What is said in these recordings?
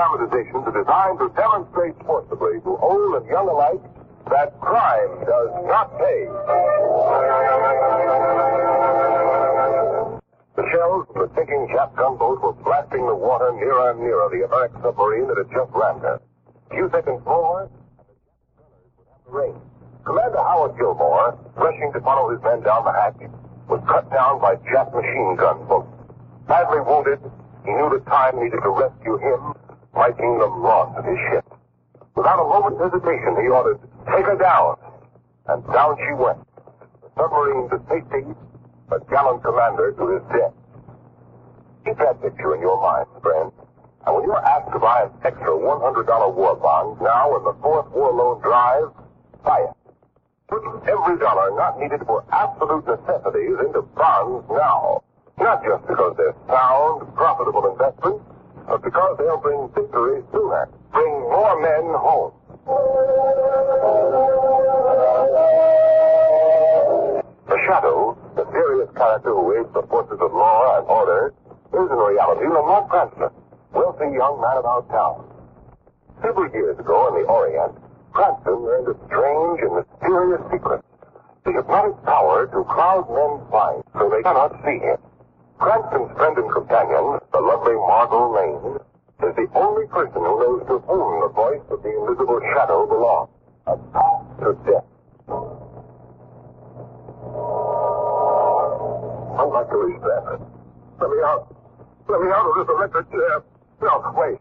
Dramatizations are designed to demonstrate forcibly to old and young alike that crime does not pay. The shells from the sinking Jap gunboat were blasting the water nearer and nearer the American submarine that had just landed. A few seconds more. Commander Howard Gilmore, rushing to follow his men down the hatch, was cut down by Jap machine gun bullets. Badly wounded, he knew the time needed to rescue him mean the loss of his ship. Without a moment's hesitation, he ordered, take her down. And down she went. The submarine to safety, a gallant commander to his death. Keep that picture in your mind, friend. And when you're asked to buy an extra $100 war bond now in the fourth war loan drive, buy it. Put every dollar not needed for absolute necessities into bonds now. Not just because they're sound, profitable investments, but because they'll bring victory sooner, bring more men home. The Shadow, the serious character who aids the forces of law and order, is in reality Lamont Cranston, wealthy young man about town. Several years ago in the Orient, Cranston learned a strange and mysterious secret. The hypnotic power to cloud men's minds so they cannot see him. Cranston's friend and companion, the lovely Margot Lane, is the only person who knows to whom the voice of the invisible shadow belongs. A pass to death. I'd like to leave that. Let me out. Let me out of this electric chair. No, wait.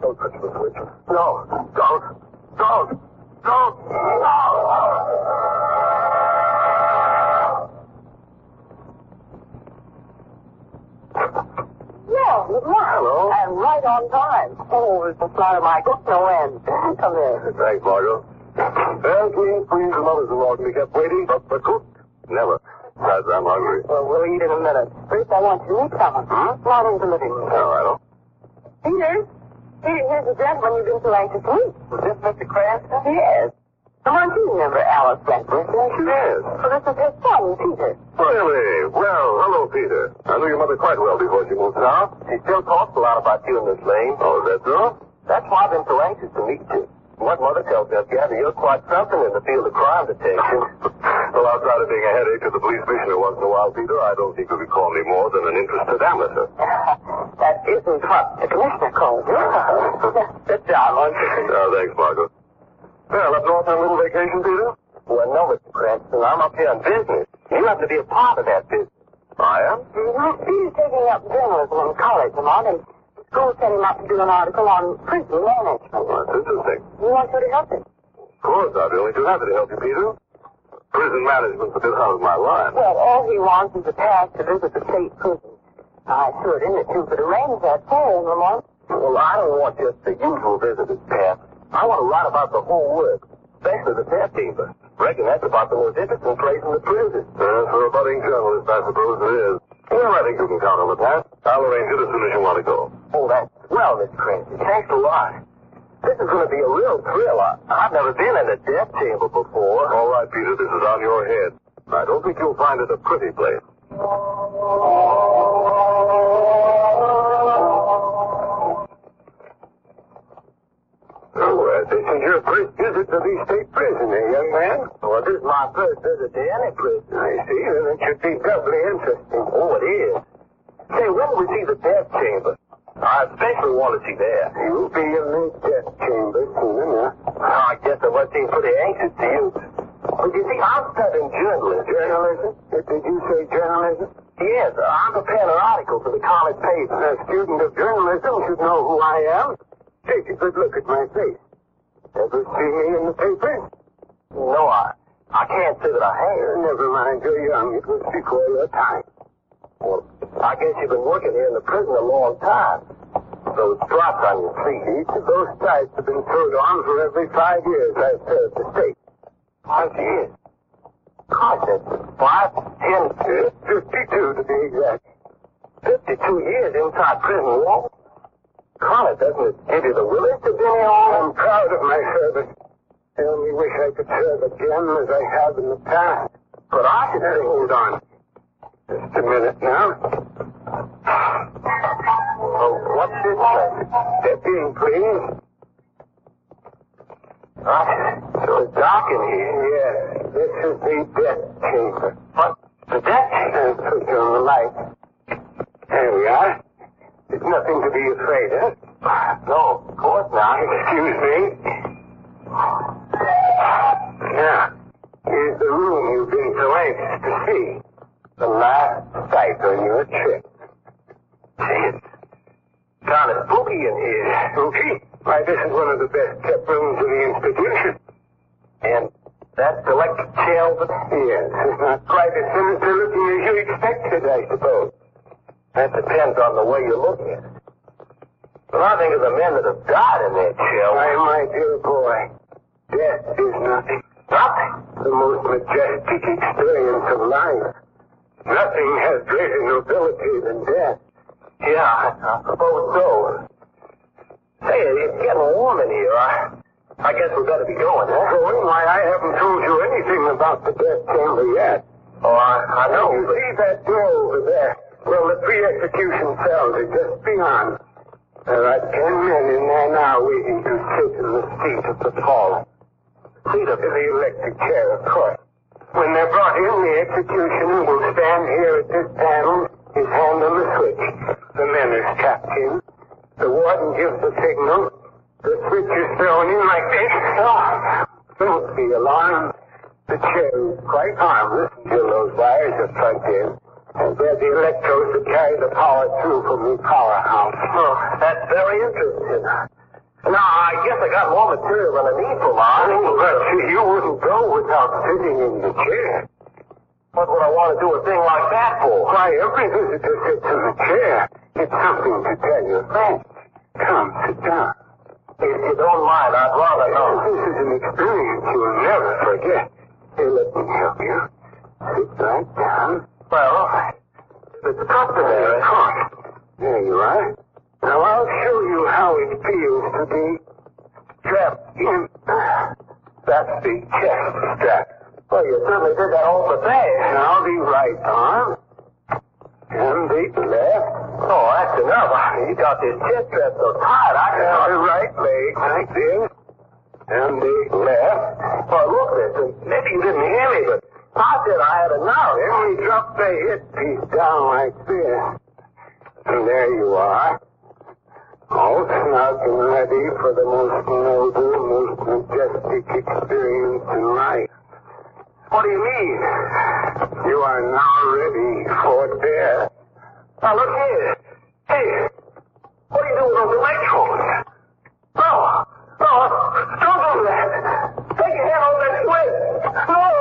Don't touch the switch. No, don't. Don't. Don't. Yeah, Hello. And right on time. Oh, it's the fly of my good no end. Come here. Thanks, Margot. Well, queen, queens, and mothers-in-law can be kept waiting, but the cook, never. Besides, I'm hungry. Well, we'll eat in a minute. First, I want you to meet someone. Huh? Hmm? Right into the living room. All right. Peter, Peter, here's the gentleman you've been so anxious to meet. Is this Mr. Cranston? Yes. On, you remember Alice Blackburn, don't you? Yes. Well, this is her son, Peter. Really? Well, hello, Peter. I knew your mother quite well before she moved south. She still talks a lot about you and Miss Lane. Oh, is that so? That's why I've been so anxious to meet you. What mother tells me, I've you're quite something in the field of crime detection. well, outside of being a headache to the police commissioner once in a while, Peter, I don't think you could call me more than an interested amateur. that isn't what the commissioner calls you. Good job, won't you? Oh, thanks, Margot. Well, up north on a little vacation, Peter? Well, no, Mr. Cranston. I'm up here on business. You have to be a part of that business. I am? Mhm. He's taking up journalism in college, Lamont, and the school set him up to do an article on prison management. Well, that's interesting. He wants you to help him. Of course, I'd be only too happy to help you, Peter. Prison management's a bit out of my line. Well, all he wants is a pass to visit the state prison. I assured him that you could arrange that for him, Lamont. Well, I don't want just the usual visitor's pass. I want to write about the whole work, especially the death chamber. Reckon that's about the most interesting place in the prison. Uh, for a budding journalist, I suppose it is. Well, I think you can count on the pass. I'll arrange it as soon as you want to go. Oh, that's well, Mr. Cranston. Thanks a lot. This is going to be a real thrill. I, I've never been in a death chamber before. All right, Peter, this is on your head. I don't think you'll find it a pretty place. Your first visit to the state prison, eh, young man? Well, this is my first visit to any prison. I see. Then it should be doubly interesting. Oh, it is. Say, when do we see the death chamber? I especially want to see that. You'll be in the death chamber soon enough. I guess I must seem pretty anxious to you. But you see, I'm studying journalism. Journalism? Did you say journalism? Yes, I'm preparing an article for the college paper. A student of journalism should know who I am. Take a good look at my face. Ever see me in the papers? No, I, I can't say that I have. Never mind, you're young. It was before your time. Well, I guess you've been working here in the prison a long time. Those drops on your. Each of those stripes have been sewed on for every five years I've served the state. Five years. God, that's five, ten, 52 to be exact. fifty-two years inside prison walls. Connor, doesn't it give you the willies to here all I'm proud of my service. I only wish I could serve again as I have in the past. But I can hold on. Just a minute now. Oh, what's this? Step in, please. Ah, so it's dark in here. Yes, this is the death chamber. What? The death chamber? Switch on the light. There we are. There's nothing to be afraid of. No, of course not. Excuse me. Now, here's the room you've been so anxious to see. The last sight on your trip. Gee, it's kind of spooky in here. Spooky? Why, this is one of the best kept rooms in the institution. And that electric chair over there? It's not quite as sinister looking as you expected, I suppose. That depends on the way you look at it. When I think of the men that have died in that chair, Why, my dear boy, death is nothing. nothing. The most majestic experience of life. Nothing has greater nobility than death. Yeah, I, suppose so. Hey, it's getting warm in here. I, I guess we better be going, huh? Going? Why, I haven't told you anything about the death chamber yet. Oh, I, I know. You but- see that door over there? Well, the pre-execution cells are just beyond. There are ten men in there now waiting to in the seat of the fallen. Seat of the electric chair, of course. When they're brought in, the executioner will stand here at this panel, his hand on the switch. The men are strapped in. The warden gives the signal. The switch is thrown in like this. Don't be alarmed. The chair is quite harmless until those wires are plugged in. And they're the electrodes that carry the power through from the powerhouse. Oh, that's very interesting. Now, I guess I got more material than I need for mine. Oh, but you wouldn't go without sitting in the chair. What would I want to do a thing like that for? Why, every visitor sits in the chair. It's something to tell your friends. Come, sit down. If you don't mind, I'd rather know. This is an experience you'll never forget. Here, let me help you. Sit right down. Well, it's customary. Of course. There you are. Now I'll show you how it feels to be trapped in. That's the chest strap. Well, you certainly did that all the day. Now the right arm. And the left. Oh, that's enough. You got this chest strap so tight, I can Now the right leg like this. And the left. Well, look, listen, maybe you didn't hear me, but I said I had enough. Then we drop the hip piece down like this. And there you are. All snug and ready for the most noble, most majestic experience in life. What do you mean? You are now ready for death. Now, look here. Hey, what are you doing with those electrodes? No, no, don't do that. Take your hand off that switch. No,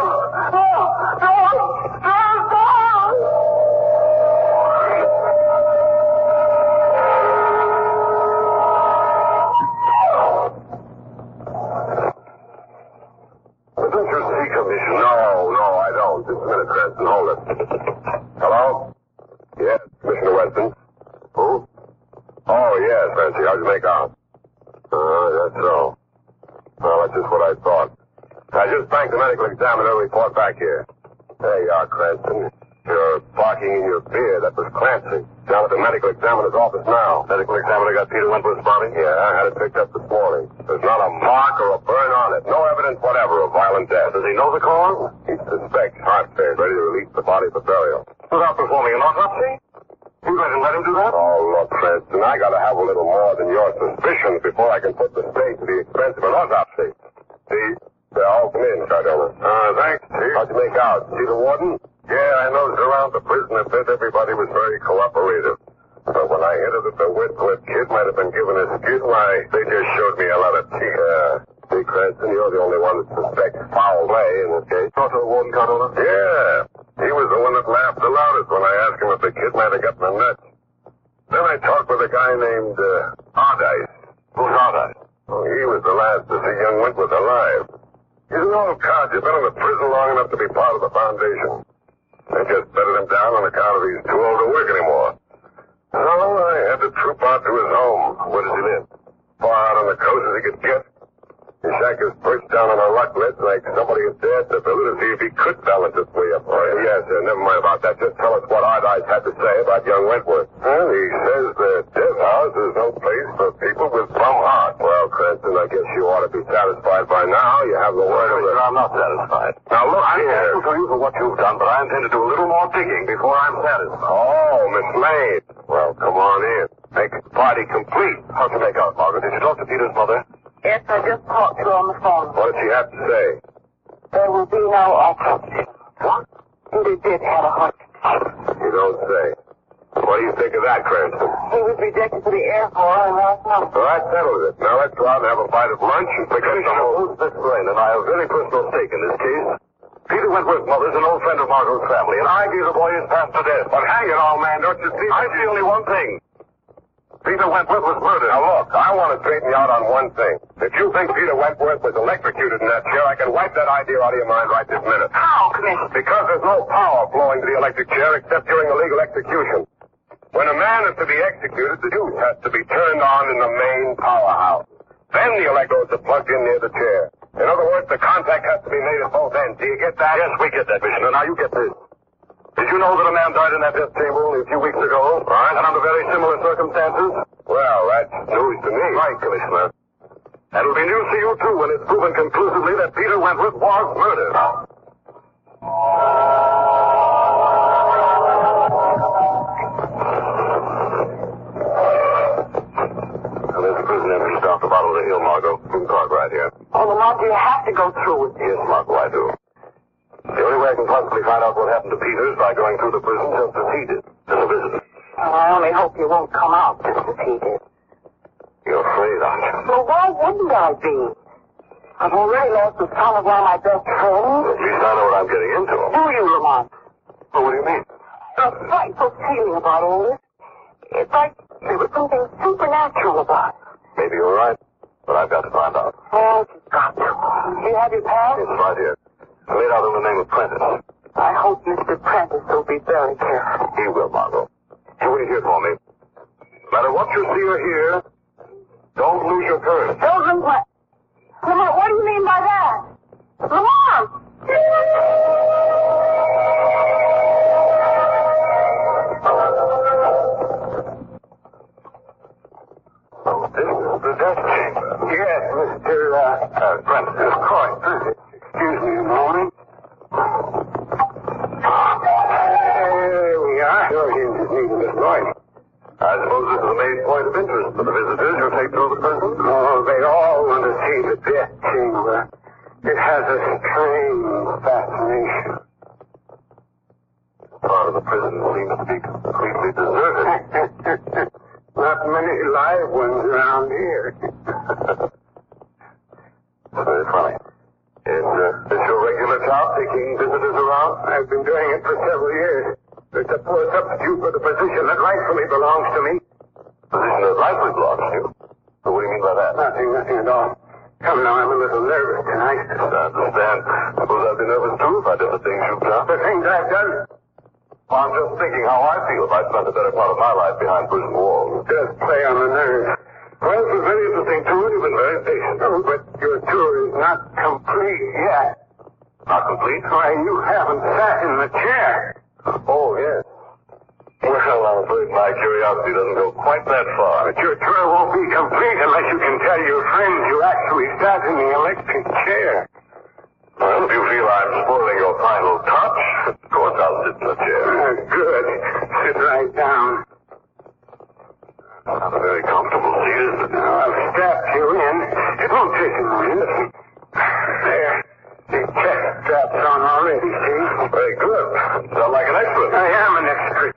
thanks, Chief. How'd you make out? See the warden? Yeah, I noticed around the prison a bit everybody was very cooperative. But when I hinted that the Whitcliffe kid might have been given a skid, why, they just showed me a lot of teeth. Yeah. See, Cranston, you're the only one that suspects foul play in this case. Talk to the warden, Cardona? Yeah. He was the one that laughed the loudest when I asked him if the kid might have gotten a nut. Then I talked with a guy named uh, Ardice. Who's Ardice? Oh, he was the last to see young Wentworth alive. He's an old cod. He's been in the prison long enough to be part of the foundation. They just bedded him down on account of he's too old to work anymore. So I had to troop out to his home. Where he live? Far out on the coast as he could get. His shack is perched down on a rock ledge like somebody had dared to to see if he could balance his way up for. Yes, sir. Never mind about that. Just tell us what Ardice had to say about young Wentworth. Well, he says the death house is no place for people with bum hearts. Well, Cranston, I guess you ought to be satisfied by now. You have the word of the... I'm not satisfied. Now, look I'm here. thankful to you for what you've done, but I intend to do a little more digging before I'm satisfied. Oh, Miss Lane. Well, come on in. Make the party complete. How'd you make out, Margaret? Did you talk to Peter's mother? Yes, I just talked to her on the phone. What did she have to say? There will be no autopsy. What? Peter did have a heart. You don't say. What do you think of that, Cranston? He was rejected for the Air Force and last month. Well, that settles it. Now let's go out and have a bite of lunch and pick up some more. Booth Fitzgrain and I have a very personal stake in this case. Peter Wentworth's mother's an old friend of Margot's family, and I gave the boy his pass to death. But hang it all, man, don't you see? I see only one thing. Peter Wentworth was murdered. Now look, I want to straighten you out on one thing. If you think Peter Wentworth was electrocuted in that chair, I can wipe that idea out of your mind right this minute. How, Commissioner? Because there's no power flowing to the electric chair except during a legal execution. When a man is to be executed, the juice has to be turned on in the main powerhouse. Then the electrodes are plugged in near the chair. In other words, the contact has to be made at both ends. Do you get that? Yes, we get that, Commissioner. Now you get this. Did you know that a man died in that death chamber a few weeks ago? Right. And under very similar circumstances? Well, that's news to me. Right, Commissioner. And it'll be news to you, too, when it's proven conclusively that Peter Wentworth was murdered. And there's the prison entrance down the bottom of the hill, Margot. You can park right here. Oh, Lamont, do you have to go through with this? Yes, Margot, I do. The only way I can possibly find out what happened to Peter is by going through the prison just as he did. As a visitor. Well, I only hope you won't come out just as he did. You're afraid, aren't you? Well, why wouldn't I be? I've already lost the son of one of my best friends. At least I know what I'm getting into. Do you, Lamont? Well, what do you mean? A frightful feeling about all this. It's like there was something supernatural about it. Maybe you're right, but I've got to find out. Oh, you've got to. Do you have your pass? It's right here. I made out in the name of Prentice. I hope Mr. Prentice will be very careful. He will, Margot. You wait here for me. No matter what you see or hear, don't lose your courage. Children, what? Lamont, what do you mean by that? Lamont! This is the death chamber. Yes, Mr. Uh, uh, Prentice. Of course. Excuse me a moment. There we are. Sure, was needing this morning. I suppose this is the main point of interest for the visitors who take through the prison? Oh, they all want to see the death chamber. It has a strange fascination. Part of the prison seems to be completely deserted. Not many live ones around here. Very funny. Is uh, this your regular job, taking visitors around? I've been doing it for several years. It's a poor substitute for the position that rightfully belongs to me. Position that rightfully belongs to you. So what do you mean by that? Nothing, nothing at all. Come now, I'm a little nervous tonight. I understand. Suppose I'd be nervous too if I did the things you've done. The things I've done Well, I'm just thinking how I feel if I spent the better part of my life behind prison walls. just play on the nerves. Wells was very interesting tour. You've been very patient. Oh, but your tour is not complete yet. Not complete? Why, you haven't sat in the chair. Oh, yes. Well, I'm afraid my curiosity doesn't go quite that far. But your tour won't be complete unless you can tell your friends you actually sat in the election comfortable is? Now, I've strapped you in. It won't take a minute. There. The chest strap's on already, see? Very good. Sound like an expert. I am an expert.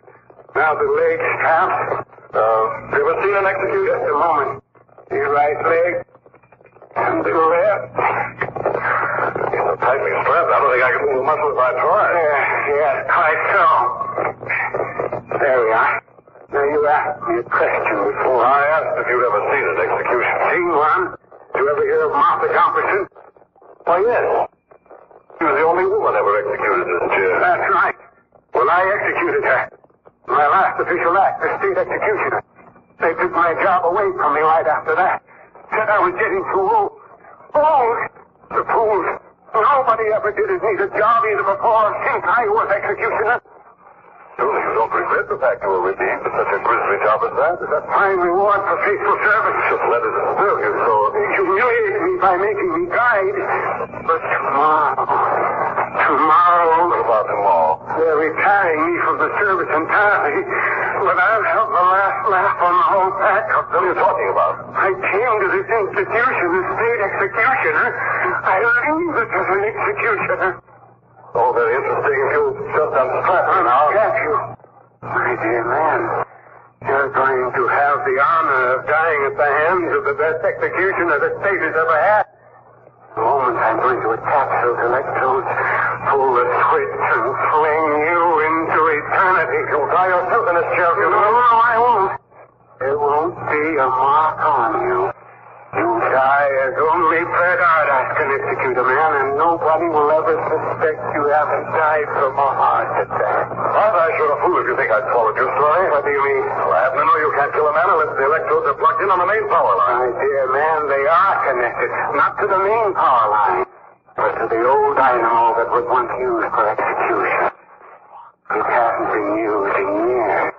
Now the leg straps. Uh, you ever seen an execution? Just a moment. The right leg. And the left. It's so tightly strapped. I don't think I can move the muscle if I try. There. Yes, quite so. There we are. Now you asked me a question before. I asked if you'd ever seen an execution. Seen one? Did you ever hear of Martha Gomperson? Why, yes. She was the only woman ever executed in this chair. That's right. Well, I executed her. My last official act, the state executioner. They took my job away from me right after that. Said I was getting too old. Old? The fools. Nobody ever did as neat a job either before or since I was executioner. Surely you don't regret the fact you were redeemed for such a grisly job as that? It's a fine reward for faithful service. Just let it serve you so. humiliated me by making me guide. But tomorrow, tomorrow, What about tomorrow? they're retiring me from the service entirely. But I'll have the last laugh on the whole pack of them. What are you talking about? I came to this institution as state executioner. I leave it as an executioner. Oh, very interesting. If you just unstrap me now. Unstrap you. My dear man, you're going to have the honor of dying at the hands of the best executioner the state has ever had. The moment I'm going to attach those electrodes, pull the switch, and fling you into eternity. You'll die yourself in if No, no, I won't. There won't be a mark on you. You die as only Fred can execute a man, and nobody will ever suspect you haven't died from a heart attack. I sure a fool if you think I'd followed your story? What do you mean? Well, I happen to know you can't kill a man unless the electrodes are plugged in on the main power line. My dear man, they are connected. Not to the main power line, but to the old dynamo that was once used for execution. It hasn't been used in years,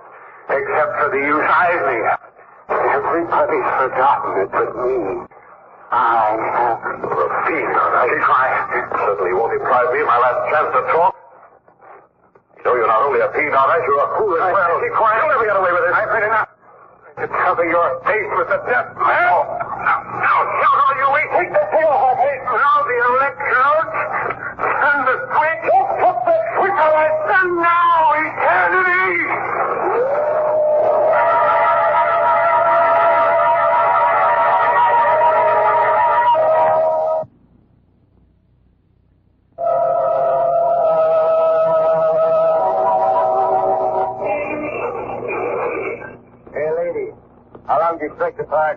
except for the use I've made. Everybody's forgotten it but me. I haven't. You're a fiend, Ardash. Be. Certainly won't deprive me of my last chance to talk. You you're not only a Ardash, you're a fool as well. Be quiet. You'll never get away with this. I've heard enough. To cover your face with the death man. Now, now, shout all you wait. Take the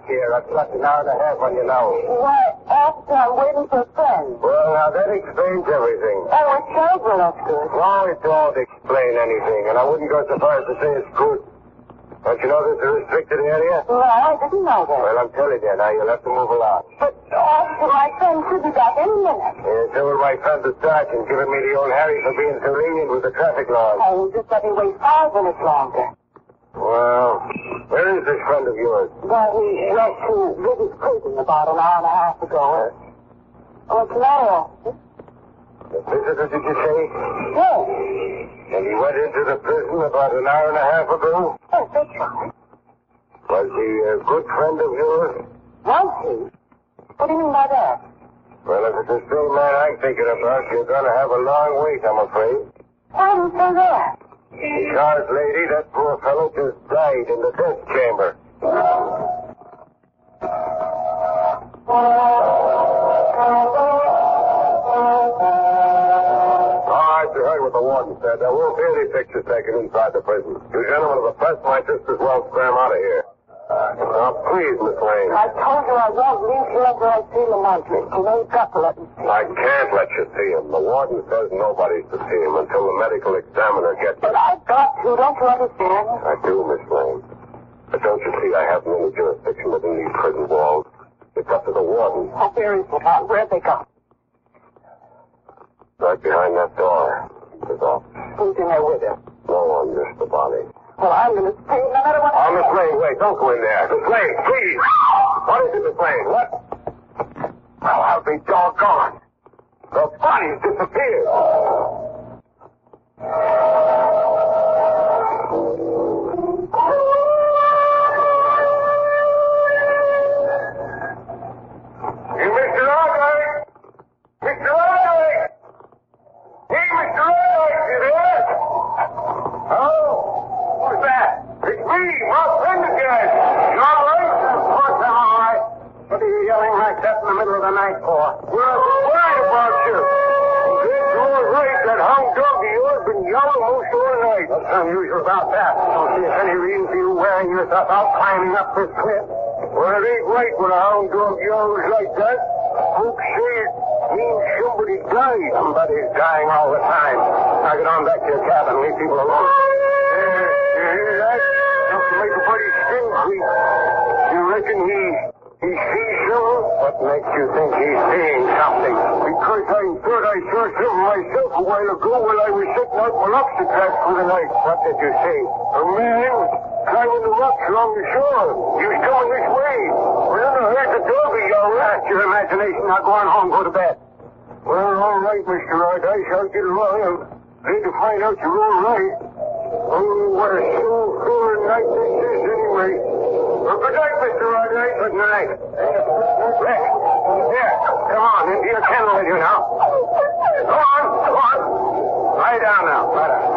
here? I've got an hour and a half on you now. Why, after I'm waiting for a friend. Well, now that explains everything. Oh, it shows well, that's good. No, it don't explain anything, and I wouldn't go so far as to say it's good. Don't you know this is a restricted area? No, I didn't know that. Well, I'm telling you now, you'll have to move along. But oh, after my friend should be back any minute. Yeah, so will my friend the sergeant giving me the old Harry for being so lenient with the traffic laws. Oh, just let me wait five minutes longer. Well, where is this friend of yours? Well, he went to visit prison about an hour and a half ago. What's oh, the matter? The visitor, did you say? Yes. And he went into the prison about an hour and a half ago? Yes, that's right. Was he a good friend of yours? Was he? What do you mean by that? Well, if it's the same man I'm thinking about, you're going to have a long wait, I'm afraid. Why do you say that? Because, lady, that poor fellow just died in the death chamber. All right, you heard what the warden said. There won't be any pictures taken inside the prison. You gentlemen of the press might just as well scram out of here. Now, please, Miss Lane. I told you I won't leave here until I see Lamont. You know, you've got to let me see. him. I can't let you see him. The warden says nobody's to see him until the medical examiner gets But. I've got to. Don't you understand? I do, Miss Lane. But don't you see I haven't any jurisdiction within these prison walls? It's up to the warden. Oh, where is Lamont? Where'd they go? Right behind that door. His office. Who's in there with him? No one, just the body. Well, I'm going to stay no matter what. Oh, Miss Lane, wait. Don't go in there. Miss Lane, please. What is it, Miss Lane? What? Well, I'll be doggone. The body's disappeared. Middle of the night for? We're worried about you. It's all right. That hound dog of yours been yelling most the night. What's unusual about that? Don't see any reason for you wearing yourself out climbing up this cliff. Well, it ain't right when a hound dog yells like that. Folks say it means somebody died. Somebody's dying all the time. Now get on back to your cabin. Leave people alone. Uh, you hear that? Don't make a buddy skin creep. You reckon he sees something? What makes you think he's seeing something? Because I thought I saw something myself a while ago while I was setting out my lobster traps for the night. What did you see? A man climbing the rocks along the shore. He was coming this way. Well, I heard the doggy yell. That's your imagination. Now go on home. Go to bed. Well, all right, Mr. Aldice. I'll get along. I'm glad to find out you're all right. Oh, what a soul-filling night this is, anyway. Well, good night, Mr. Aldice. Good night. Rick, here, come on, into your kennel with you now. Go on, go on. Lie down now. Lie down.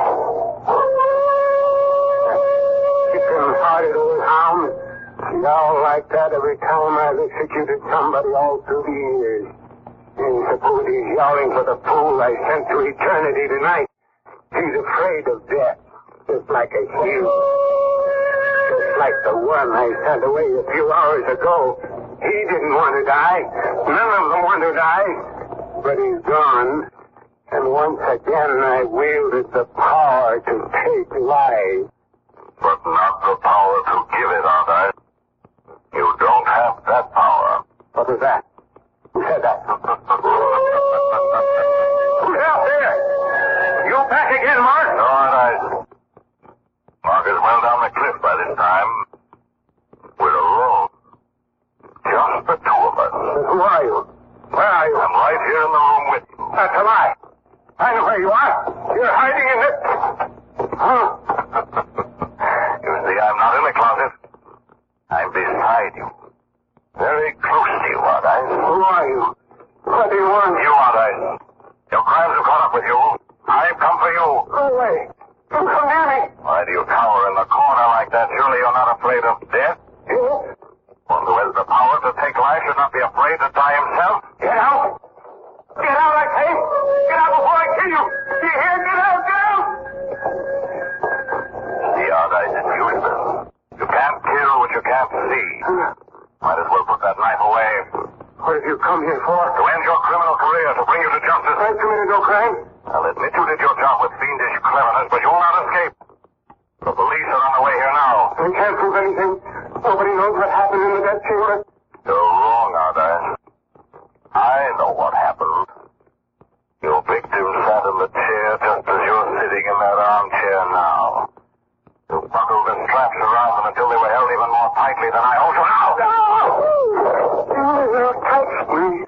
Chicken-hearted old hound. Yowl like that every time I've executed somebody all through the years. And suppose he's yowling for the fool I sent to eternity tonight. He's afraid of death, just like a you. Like the one I sent away a few hours ago. He didn't want to die. None of them want to die. But he's gone. And once again I wielded the power to take life. But not the power to give it, Arthur. You don't have that power. What was that? Who said that? Who's out there? You back again, Mark? No, Arthur. Mark is well down the cliff this time. We're alone. Just the two of us. Who are you? Where are you? I'm right here in the room with you. That's a lie. I know where you are. You're hiding in this. Huh? You see, I'm not in the closet. I'm beside you. Very close to you, Arthur. Who are you? What do you want? You, Arthur. Your crimes have caught up with you. I've come for you. Go away. Don't come near me. Why do you cower in the corner like that? Surely you're not afraid of death? You? One who has the power to take life should not be afraid to die himself. Get out. Get out, I say. Get out before I kill you. Do you hear? Get out, get out. The Arthur is useless. You can't kill what you can't see. Might as well put that knife away. What have you come here for? To end your criminal career, to bring you to justice. I committed no crime. I'll admit you did your job with fiendish cleverness, but you'll not escape. The police are on the way here now. I can't prove anything. Nobody knows what happened in the death chamber. You're wrong, Arthur. I know what happened. Your victim sat in the chair just as you're sitting in that armchair now. You buckled the straps around them until they were held even more tightly than I hold you now. You touched me.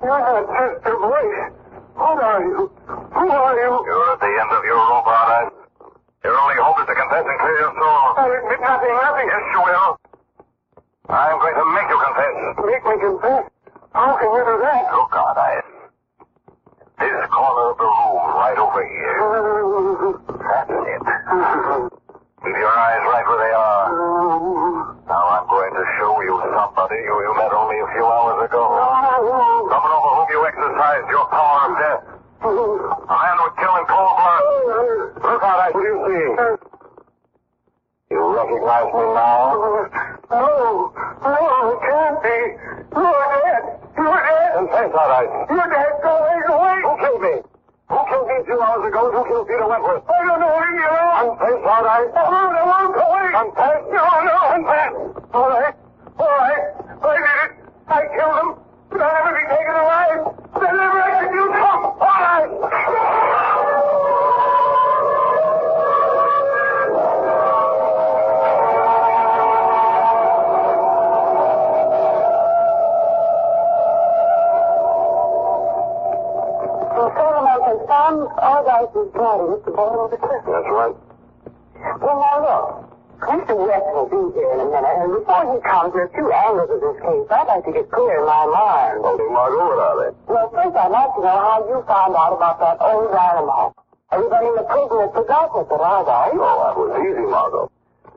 You're not just a voice. What are you? Who are you? You're at the end of your rope, Arthur. Your only hope is to confess and clear your soul. I admit nothing, nothing. Yes, you will. I'm going to make you confess. Make me confess. How can you do that? Look, Arthur. This corner of the room, right over here. That's it. Keep your eyes right where they are. Now I'm going to show you somebody who you met only a few hours ago. Someone over whom you exercised your power of death. A man would kill in cold blood. I what do you see? You recognize me now? No, no, it can't be. You're dead. You're dead. Confess, Arthur. You're dead. Go away, go away. Who killed me? Who killed me two hours ago? Who killed Peter Wentworth? I don't know. Leave me alone. Confess, Arthur. I won't, I won't. Go away. Confess. No, no. Confess. All right. All right. I did it. I killed him. Weston's daddy at the bottom of the cliff. That's right. Well, now look. Mr. West will be here in a minute, and before he comes, there are two angles of this case I'd like to get clear in my mind. Okay, Margot, what are they? Well, first I'd like to know how you found out about that old animal. Everybody in the prison has forgotten it, but I don't. Oh, that was easy, Margot.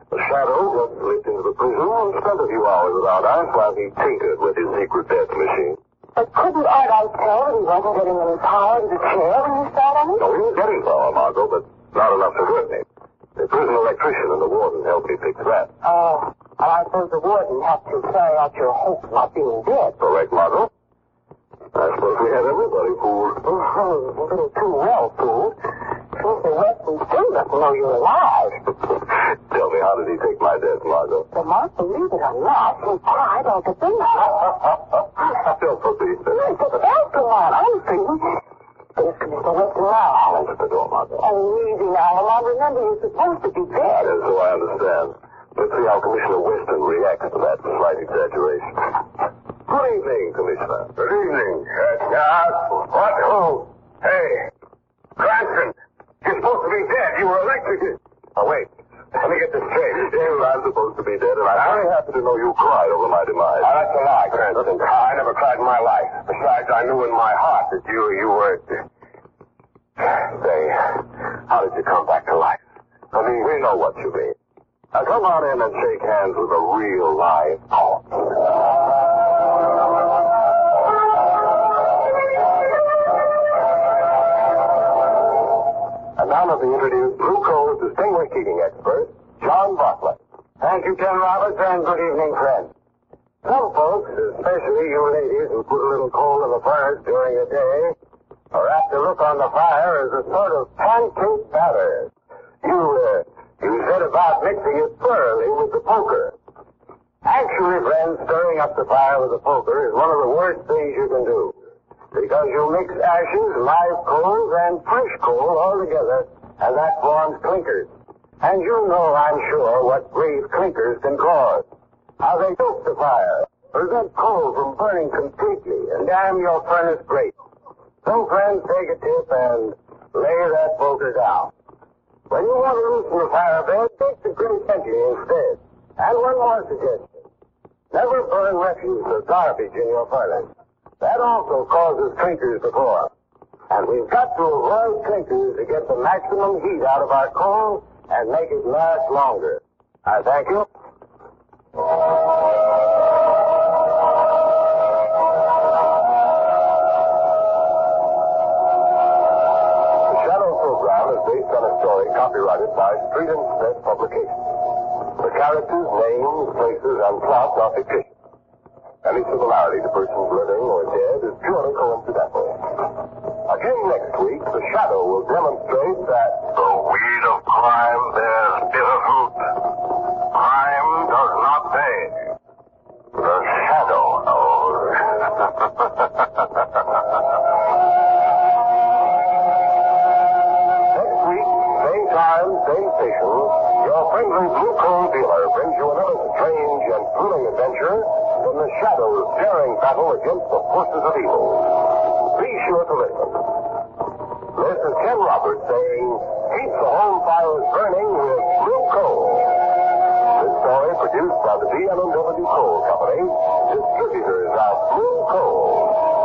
The shadow just slipped into the prison and spent a few hours without us while he tinkered with his secret death machine. But couldn't Ardite tell that he wasn't getting any power to the chair when you sat on it? No, he was getting power, Margot, but not enough to hurt me. The prison electrician and the warden helped me fix that. Oh, and I suppose the warden had to carry out your hope of not being dead. Correct, Margot? I suppose we had everybody fooled. Oh, a little too well fooled. Mr. Weston still doesn't know you're alive. Tell me, how did he take my death, Margot? But Mark, believe it or not, he cried like a baby. Don't proceed. But that's the one, I'm free. There's Mr. Weston now. Hold at the door, Margot. Oh, easy now, Lamont. Remember, you're supposed to be dead. Yes, so I understand. Let's see how Commissioner Weston reacts to that slight exaggeration. Good evening, Commissioner. Good evening. Uh, what? Oh, hey. Cranston, you're supposed to be dead. You were electrocuted. Oh, wait. Let me get this straight. Yes, I'm supposed to be dead, and I'm very happy to know you cried over my demise. Oh, that's a lie, Cranston. I never cried in my life. Besides, I knew in my heart that you you were. Say, how did you come back to life? I mean, we know what you mean. Now come on in and shake hands with a real live corpse. And now let me introduce Blue Coal's distinguished heating expert, John Bartlett. Thank you, Ken Roberts, and good evening, friends. Some folks, especially you ladies who put a little coal in the furnace during the day, are apt to look on the fire as a sort of pancake batter. You, uh, you said about mixing it thoroughly with the poker. Actually, friends, stirring up the fire with the poker is one of the worst things you can do. Because you mix ashes, live coals, and fresh coal all together, and that forms clinkers. And you know, I'm sure, what grave clinkers can cause. How they choke the fire, prevent coal from burning completely, and damn your furnace grate. So, friends, take a tip and lay that poker down. When you want to loosen the fire bed, take the grate empty instead. And one more suggestion. Never burn refuse or garbage in your furnace. That also causes clinkers to form. And we've got to avoid clinkers to get the maximum heat out of our coal and make it last longer. I thank you. Evil. Be sure to listen. This is Ken Roberts saying, keep the home fires burning with blue coal. This story produced by the DMW Coal Company, distributors of blue coal.